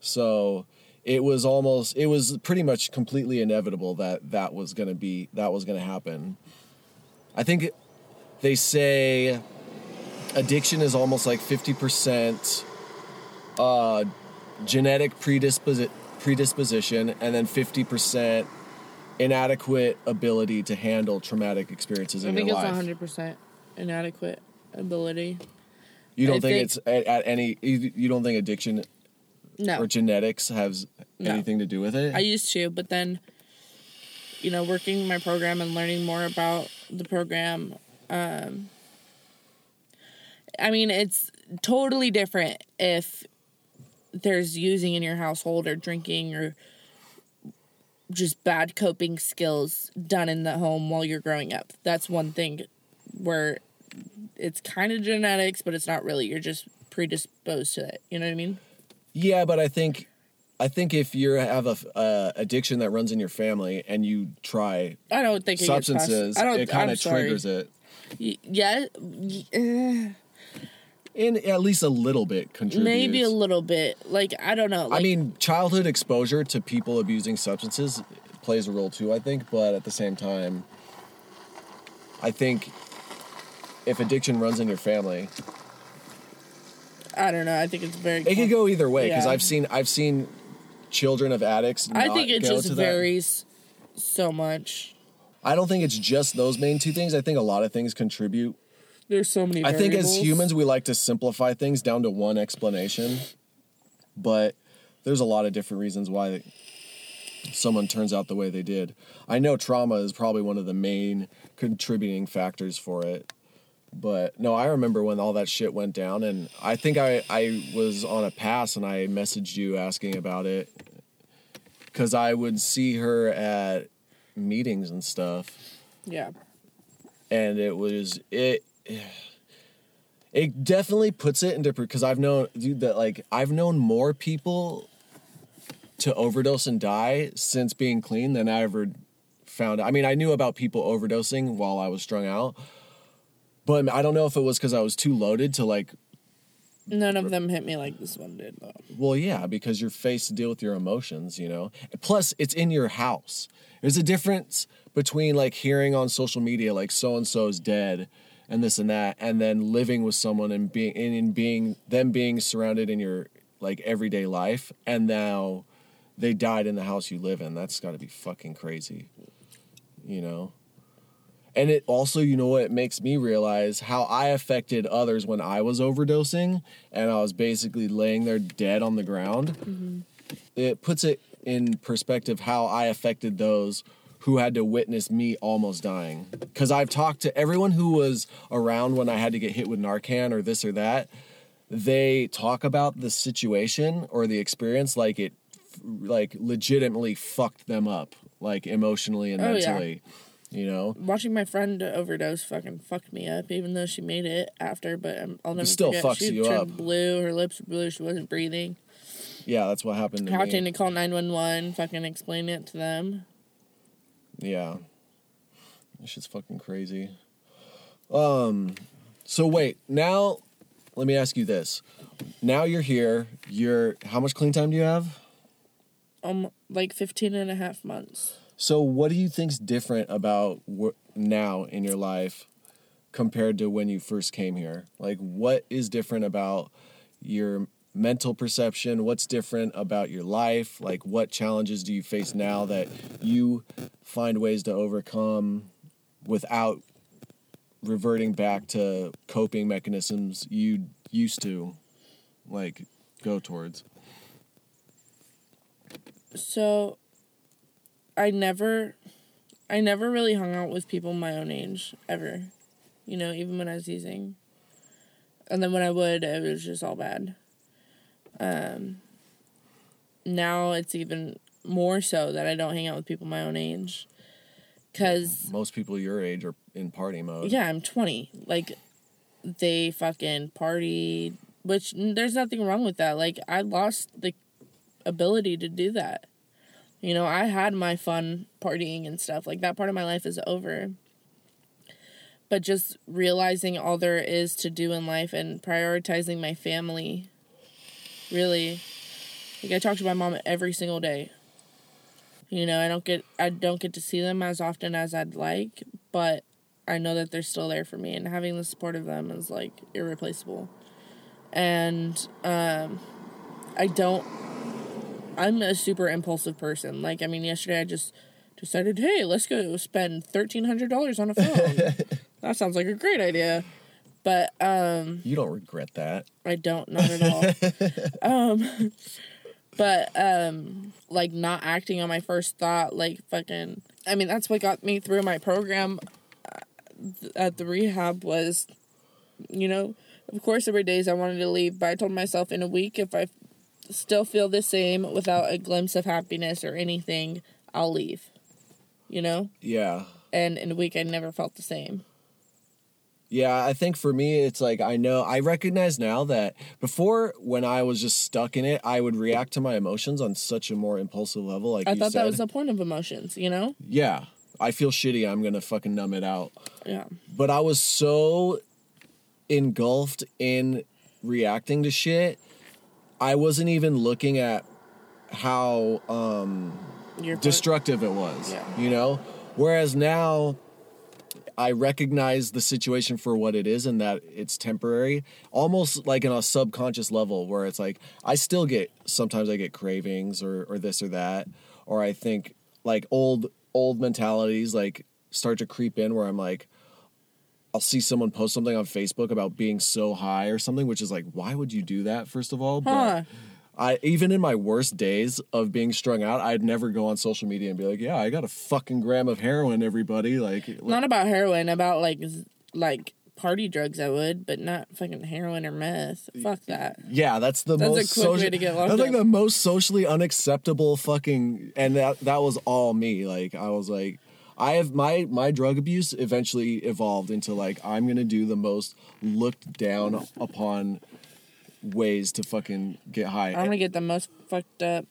So it was almost it was pretty much completely inevitable that that was going to be that was going to happen. I think they say addiction is almost like 50% uh, genetic predisposi- predisposition and then 50% inadequate ability to handle traumatic experiences I in think it's life. hundred percent inadequate ability. You don't think, think- it's at, at any you, you don't think addiction No, or genetics has No. anything to do with it? I used to, but then, you know, working my program and learning more about the program, um, I mean, it's totally different if there's using in your household or drinking or just bad coping skills done in the home while you're growing up. That's one thing where it's kind of genetics, but it's not really. You're just predisposed to it. You know what I mean? Yeah, but I think I think if you have a uh, addiction that runs in your family and you try I don't think it substances, I don't. it kind of triggers it. Y- Yeah, y- uh, In at least a little bit contributes. maybe a little bit. Like I don't know. Like, I mean, childhood exposure to people abusing substances plays a role too, I think, but at the same time, I think if addiction runs in your family, I don't know. I think it's very. it could go either way because Yeah. I've seen I've seen children of addicts. I think it just varies so much. I don't think it's just those main two things. I think a lot of things contribute. There's so many. I think as humans, we like to simplify things down to one explanation, but there's a lot of different reasons why someone turns out the way they did. I know trauma is probably one of the main contributing factors for it. But no, I remember when all that shit went down, and I think I, I was on a pass and I messaged you asking about it because I would see her at meetings and stuff Yeah. and it was it it definitely puts it into because i've known dude that like i've known more people to overdose and die since being clean than i ever found i mean i knew about people overdosing while i was strung out but i don't know if it was because i was too loaded to like None of them hit me like this one did though. well yeah because you're faced to deal with your emotions you know? Plus it's in your house. There's a difference between like hearing on social media like so and so is dead and this and that and then living with someone and being and in being them being surrounded in your like everyday life and now they died in the house you live in. That's got to be fucking crazy you know? And it also you know what it makes me realize how i affected others when i was overdosing and i was basically laying there dead on the ground? Mm-hmm. It puts it in perspective how i affected those who had to witness me almost dying because i've talked to everyone who was around when i had to get hit with narcan or this or that they talk about the situation or the experience like it like legitimately fucked them up like emotionally and Oh, yeah. mentally you know Watching my friend overdose fucking fucked me up, even though she made it after. But um, I'll never still forget. fucks she you turned up. blue. Her lips were blue. She wasn't breathing. yeah that's what happened to Having me to call nine one one. Fucking explain it to them. Yeah. This shit's fucking crazy. Um so wait, now let me ask you this. Now you're here, you're how much clean time do you have? Um, like 15 and a half months. So what do you think's different about wh- now in your life compared to when you first came here? Like what is different about your mental perception? What's different about your life? Like what challenges do you face now that you find ways to overcome without reverting back to coping mechanisms you used to like go towards? So, I never, I never really hung out with people my own age ever. You know, even when I was using. And then when I would, it was just all bad. Um. Now it's even more so that I don't hang out with people my own age. Cause Most people your age are in party mode. yeah, I'm 20. Like, they fucking party, which there's nothing wrong with that. Like, I lost the ability to do that. You know, I had my fun partying and stuff. Like, that part of my life is over. but just realizing all there is to do in life and prioritizing my family. Really, like I talk to my mom every single day. You know, I don't get I don't get to see them as often as I'd like, but I know that they're still there for me and having the support of them is like irreplaceable. And um I don't I'm a super impulsive person. Like I mean yesterday I just decided, "Hey, let's go spend $1300 on a phone." that sounds like a great idea. But um You don't regret that. I don't, not at all. um, but um, like not acting on my first thought, like fucking. I mean, that's what got me through my program uh, at the rehab was, you know, of course, there were days I wanted to leave, but I told myself in a week if I still feel the same without a glimpse of happiness or anything, I'll leave. You know, Yeah. and in a week I never felt the same. Yeah, I think for me, it's like I know, I recognize now that before when I was just stuck in it, I would react to my emotions on such a more impulsive level. Like I thought said. that was the point of emotions. You know, yeah, I feel shitty. I'm gonna fucking numb it out. yeah. But I was so engulfed in reacting to shit, I wasn't even looking at how um destructive it was. Yeah. You know? Whereas now I recognize the situation for what it is and that it's temporary, almost like in a subconscious level where it's like I still get sometimes I get cravings or or this or that or I think like old old mentalities like start to creep in where I'm like I'll see someone post something on Facebook about being so high or something which is like why would you do that first of all? Huh. I even in my worst days of being strung out, I'd never go on social media and be like, "Yeah, I got a fucking gram of heroin, everybody." Like, Not about heroin, about like like party drugs. I would, but not fucking heroin or meth. Fuck that. yeah, that's the That's a most quick way to get locked That's like up. the most socially unacceptable fucking, and that that was all me. Like, I was like, I have my my drug abuse eventually evolved into like I'm gonna do the most looked down upon ways to fucking get high. I'm gonna get the most fucked up.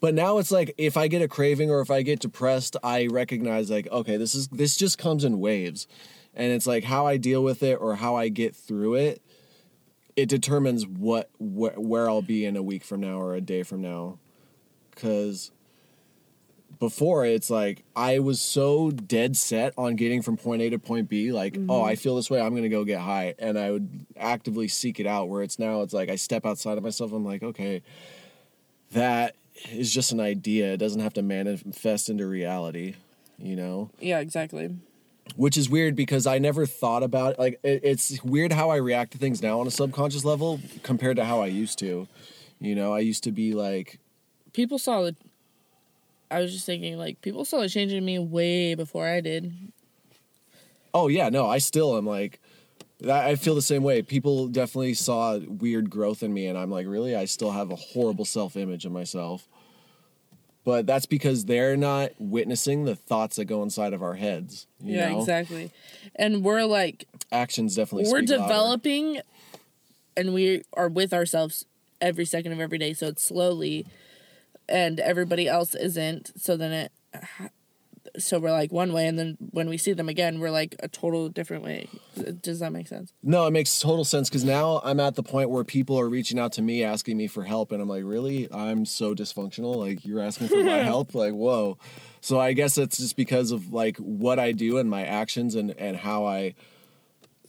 But now it's like if I get a craving or if I get depressed, I recognize like okay, this is this just comes in waves. And it's like how I deal with it or how I get through it it determines what wh- where I'll be in a week from now or a day from now. Cuz before it's like I was so dead set on getting from point A to point B like oh mm-hmm. I feel this way I'm going to go get high and I would actively seek it out where it's now it's like I step outside of myself I'm like okay that is just an idea. It doesn't have to manifest into reality, you know? Yeah, exactly. Which is weird because I never thought about it. like it, it's weird how I react to things now on a subconscious level compared to how I used to. You know, I used to be like People saw the. I was just thinking, like, people change in me way before I did. Oh yeah, no, I still am like I feel the same way. People definitely saw weird growth in me and I'm like, really? I still have a horrible self-image of myself. But that's because they're not witnessing the thoughts that go inside of our heads. Yeah, know? exactly. And we're like, Actions definitely we're speak louder. developing, and we are with ourselves every second of every day. So it's slowly, and everybody else isn't. So then it. So we're like one way, and then when we see them again, we're like a total different way. Does that make sense? No, it makes total sense because now I'm at the point where people are reaching out to me asking me for help, and I'm like, really? I'm so dysfunctional. Like, you're asking for my help? Like, whoa. So I guess it's just because of like what I do and my actions and and how I,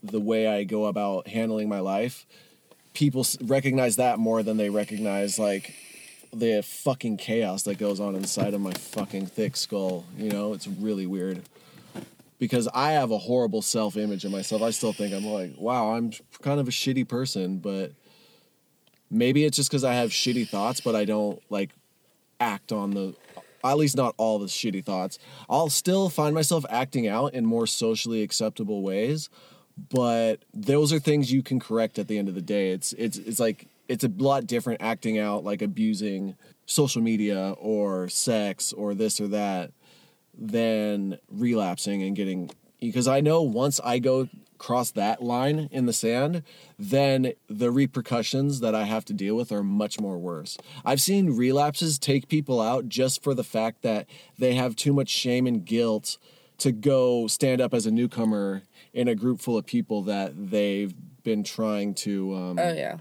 the way I go about handling my life. People recognize that more than they recognize like the fucking chaos that goes on inside of my fucking thick skull. You know, it's really weird because I have a horrible self image of myself. I still think I'm like, wow, I'm kind of a shitty person, but maybe it's just because I have shitty thoughts, but I don't like act on the, at least not all the shitty thoughts. I'll still find myself acting out in more socially acceptable ways, but those are things you can correct at the end of the day. It's it's it's like it's a lot different acting out like abusing social media or sex or this or that than relapsing and getting because I know once I go cross that line in the sand, then the repercussions that I have to deal with are much more worse. I've seen relapses take people out just for the fact that they have too much shame and guilt to go stand up as a newcomer in a group full of people that they've been trying to um, Oh yeah.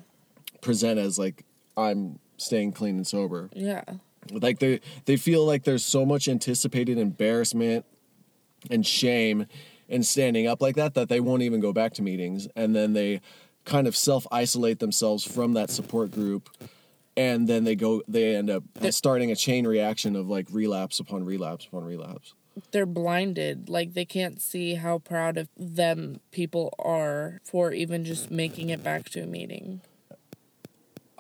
Present as like I'm staying clean and sober. Yeah. Like they they feel like there's so much anticipated embarrassment and shame in standing up like that that they won't even go back to meetings and then they kind of self isolate themselves from that support group and then they go they end up starting a chain reaction of like relapse upon relapse upon relapse. They're blinded. Like they can't see how proud of them people are for even just making it back to a meeting.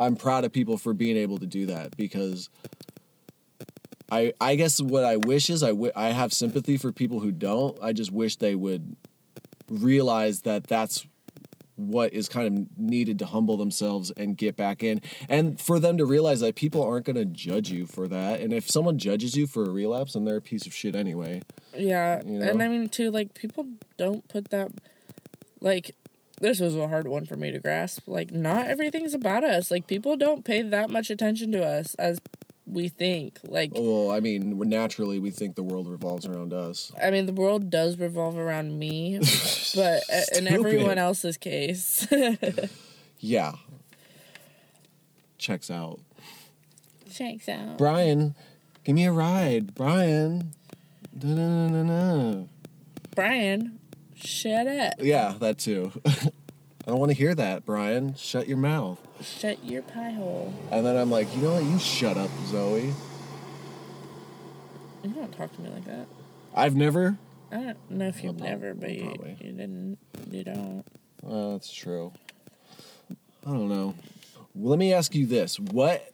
I'm proud of people for being able to do that because I I guess what I wish is I I have sympathy for people who don't. I just wish they would realize that that's what is kind of needed to humble themselves and get back in and for them to realize that people aren't going to judge you for that and if someone judges you for a relapse then they're a piece of shit anyway Yeah, You and? I mean too, like people don't put that. Like, this was a hard one for me to grasp. Like, not everything's about us. Like, people don't pay that much attention to us as we think. Like, well i mean naturally we think the world revolves around us I mean, the world does revolve around me, but uh, in everyone else's case, yeah checks out checks out. Brian, give me a ride. Brian. Da-na-na-na-na. Brian, shut up. Yeah, that too. I don't want to hear that, Brian. Shut your mouth. Shut your pie hole. And then I'm like, you know what? You shut up, Zoe. You don't talk to me like that. I've never. I don't know if you've Well, never, but you, probably. you didn't. You don't. Uh, that's true. I don't know. Let me ask you this: What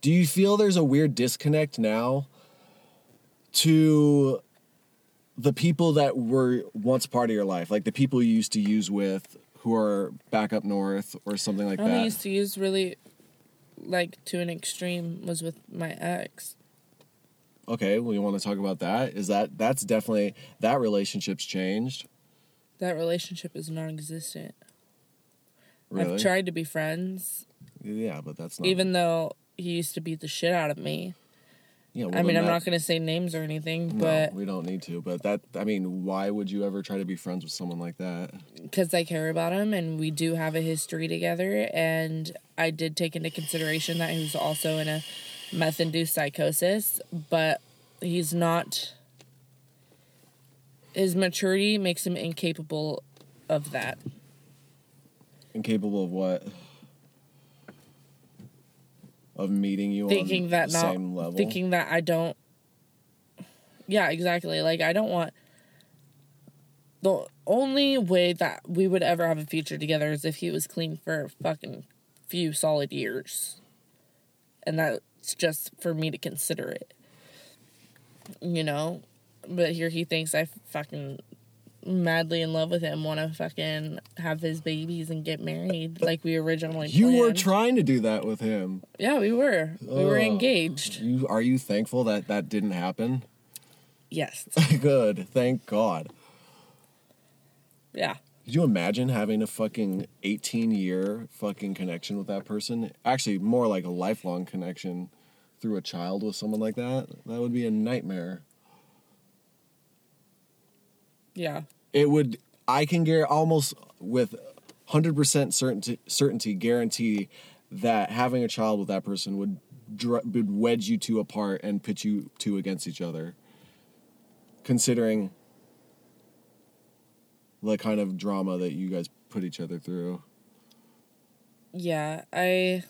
do you feel? There's a weird disconnect now to the people that were once part of your life, like the people you used to use with, who are back up north or something like I that. used to use really, like to an extreme, was with my ex. Okay, well, you want to talk about that? Is that that's definitely that relationship's changed? That relationship is non-existent. Really? I've tried to be friends, Yeah, but that's not even though he used to beat the shit out of me. Yeah, well, I mean, I'm not going to say names or anything, No, but we don't need to. But that, I mean, why would you ever try to be friends with someone like that? because I care about him and we do have a history together. And I did take into consideration that he was also in a meth induced psychosis, but he's not. His maturity makes him incapable of that. Incapable of what? Of meeting you Thinking on that the not. same level. Thinking that I don't. Yeah, exactly. Like, I don't want. The only way that we would ever have a future together is if he was clean for a fucking few solid years. And that's just for me to consider it. You know? But here he thinks I fucking madly in love with him, want to fucking have his babies and get married like we originally you were trying to do that with him. Yeah, we were. We were engaged. You are you thankful that that didn't happen? Yes. Good, thank God. Yeah. Could you imagine having a fucking 18 year fucking connection with that person? Actually, more like a lifelong connection through a child with someone like that. That would be a nightmare. Yeah. It would. I can guarantee almost with 100% certainty, certainty guarantee that having a child with that person would dr- would wedge you two apart and pit you two against each other. Considering the kind of drama that you guys put each other through. Yeah. I.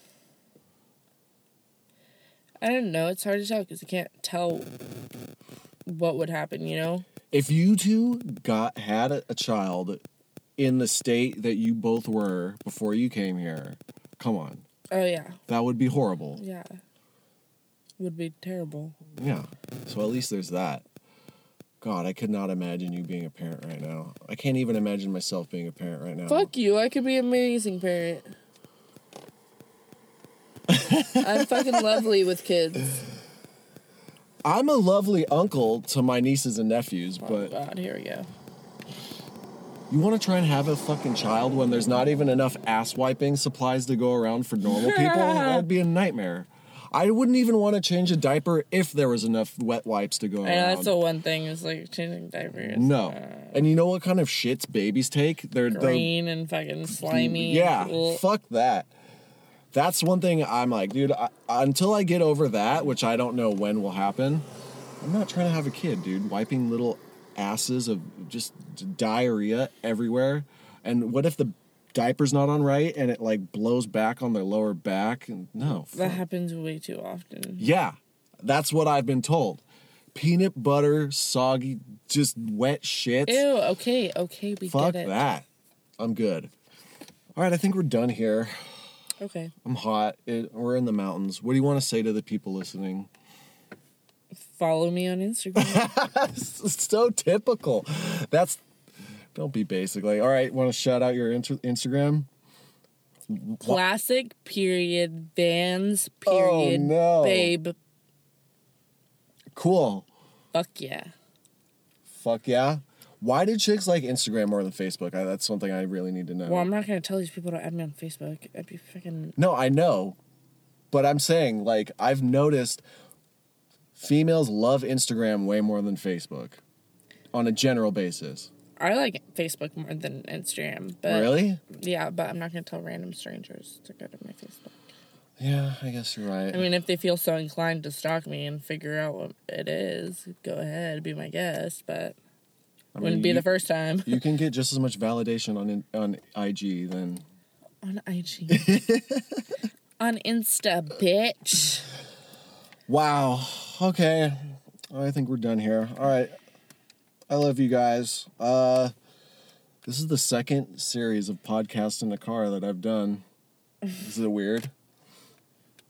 I don't know. It's hard to tell because I can't tell what would happen, you know? If you two got had a, a child in the state that you both were before you came here, come on, Oh, yeah. that would be horrible. Yeah. Would be terrible. Yeah. So at least there's that. God, I could not imagine you being a parent right now. I can't even imagine myself being a parent right now. Fuck you. I could be an amazing parent. I'm fucking lovely with kids. I'm a lovely uncle to my nieces and nephews, Oh, but God. Here we go. you want to try and have a fucking child when there's not even enough ass wiping supplies to go around for normal people? That'd be a nightmare. I wouldn't even want to change a diaper if there was enough wet wipes to go I know around. that's the one thing is like changing diapers. no. Uh, And you know what kind of shits babies take? They're the green and fucking slimy. Yeah, Ugh. fuck that. That's one thing I'm like, dude. I, until I get over that, which I don't know when will happen, I'm not trying to have a kid, dude. Wiping little asses of just diarrhea everywhere. And what if the diaper's not on right and it like blows back on their lower back? No. That fuck. happens way too often. Yeah, that's what I've been told. Peanut butter, soggy, just wet shit. Ew. Okay. Okay. We Fuck get it. that. I'm good. All right, I think we're done here. Okay. I'm hot. It, we're in the mountains. What do you want to say to the people listening? Follow me on Instagram. So typical. That's don't be basically. All right, want to shout out your inter- Instagram? Classic period Vans Oh, period no. babe. Cool. Fuck yeah. Fuck yeah. Why do chicks like Instagram more than Facebook? I, that's something I really need to know. Well, I'm not gonna tell these people to add me on Facebook. I'd be fucking. no, I know, but I'm saying like I've noticed females love Instagram way more than Facebook, on a general basis. I like Facebook more than Instagram, but really? yeah, but I'm not gonna tell random strangers to go to my Facebook. Yeah, I guess you're right. I mean, if they feel so inclined to stalk me and figure out what it is, go ahead, be my guest. But I mean, wouldn't be you- the first time You can get just as much validation on in- on IG than on IG, on Insta, bitch. Wow. Okay. I think we're done here. All right. I love you guys. Uh this is the second series of podcast in the car that I've done. Is it weird?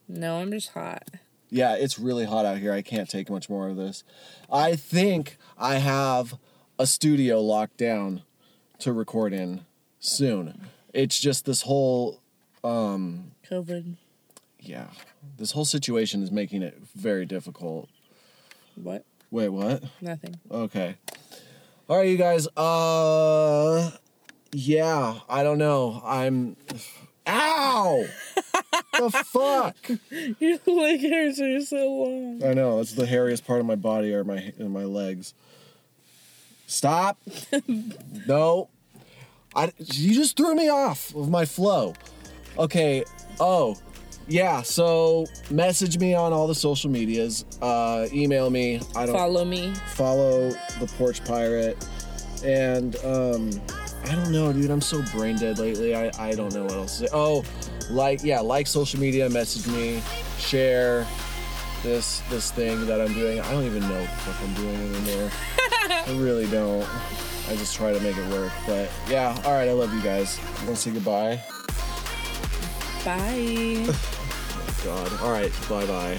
No, I'm just hot. Yeah, it's really hot out here. I can't take much more of this. I think I have a studio locked down to record in soon. It's just this whole um COVID. yeah, this whole situation is making it very difficult. What? Wait, what? Nothing. Okay. All right, you guys. Uh, yeah. I don't know. I'm. Ow! the fuck! Your leg hairs are so long. I know. That's the hairiest part of my body are my my legs. Stop. no. I. You just threw me off of my flow. Okay. Oh. Yeah, so message me on all the social medias. Uh, email me. I don't Follow me. follow the porch pirate and um i don't know dude i'm so brain dead lately i i don't know what else to say oh like yeah like social media message me share this this thing that i'm doing i don't even know what i'm doing anymore i really don't. I just try to make it work but yeah all right i love you guys. Want to say goodbye? Bye. Oh god. All right bye bye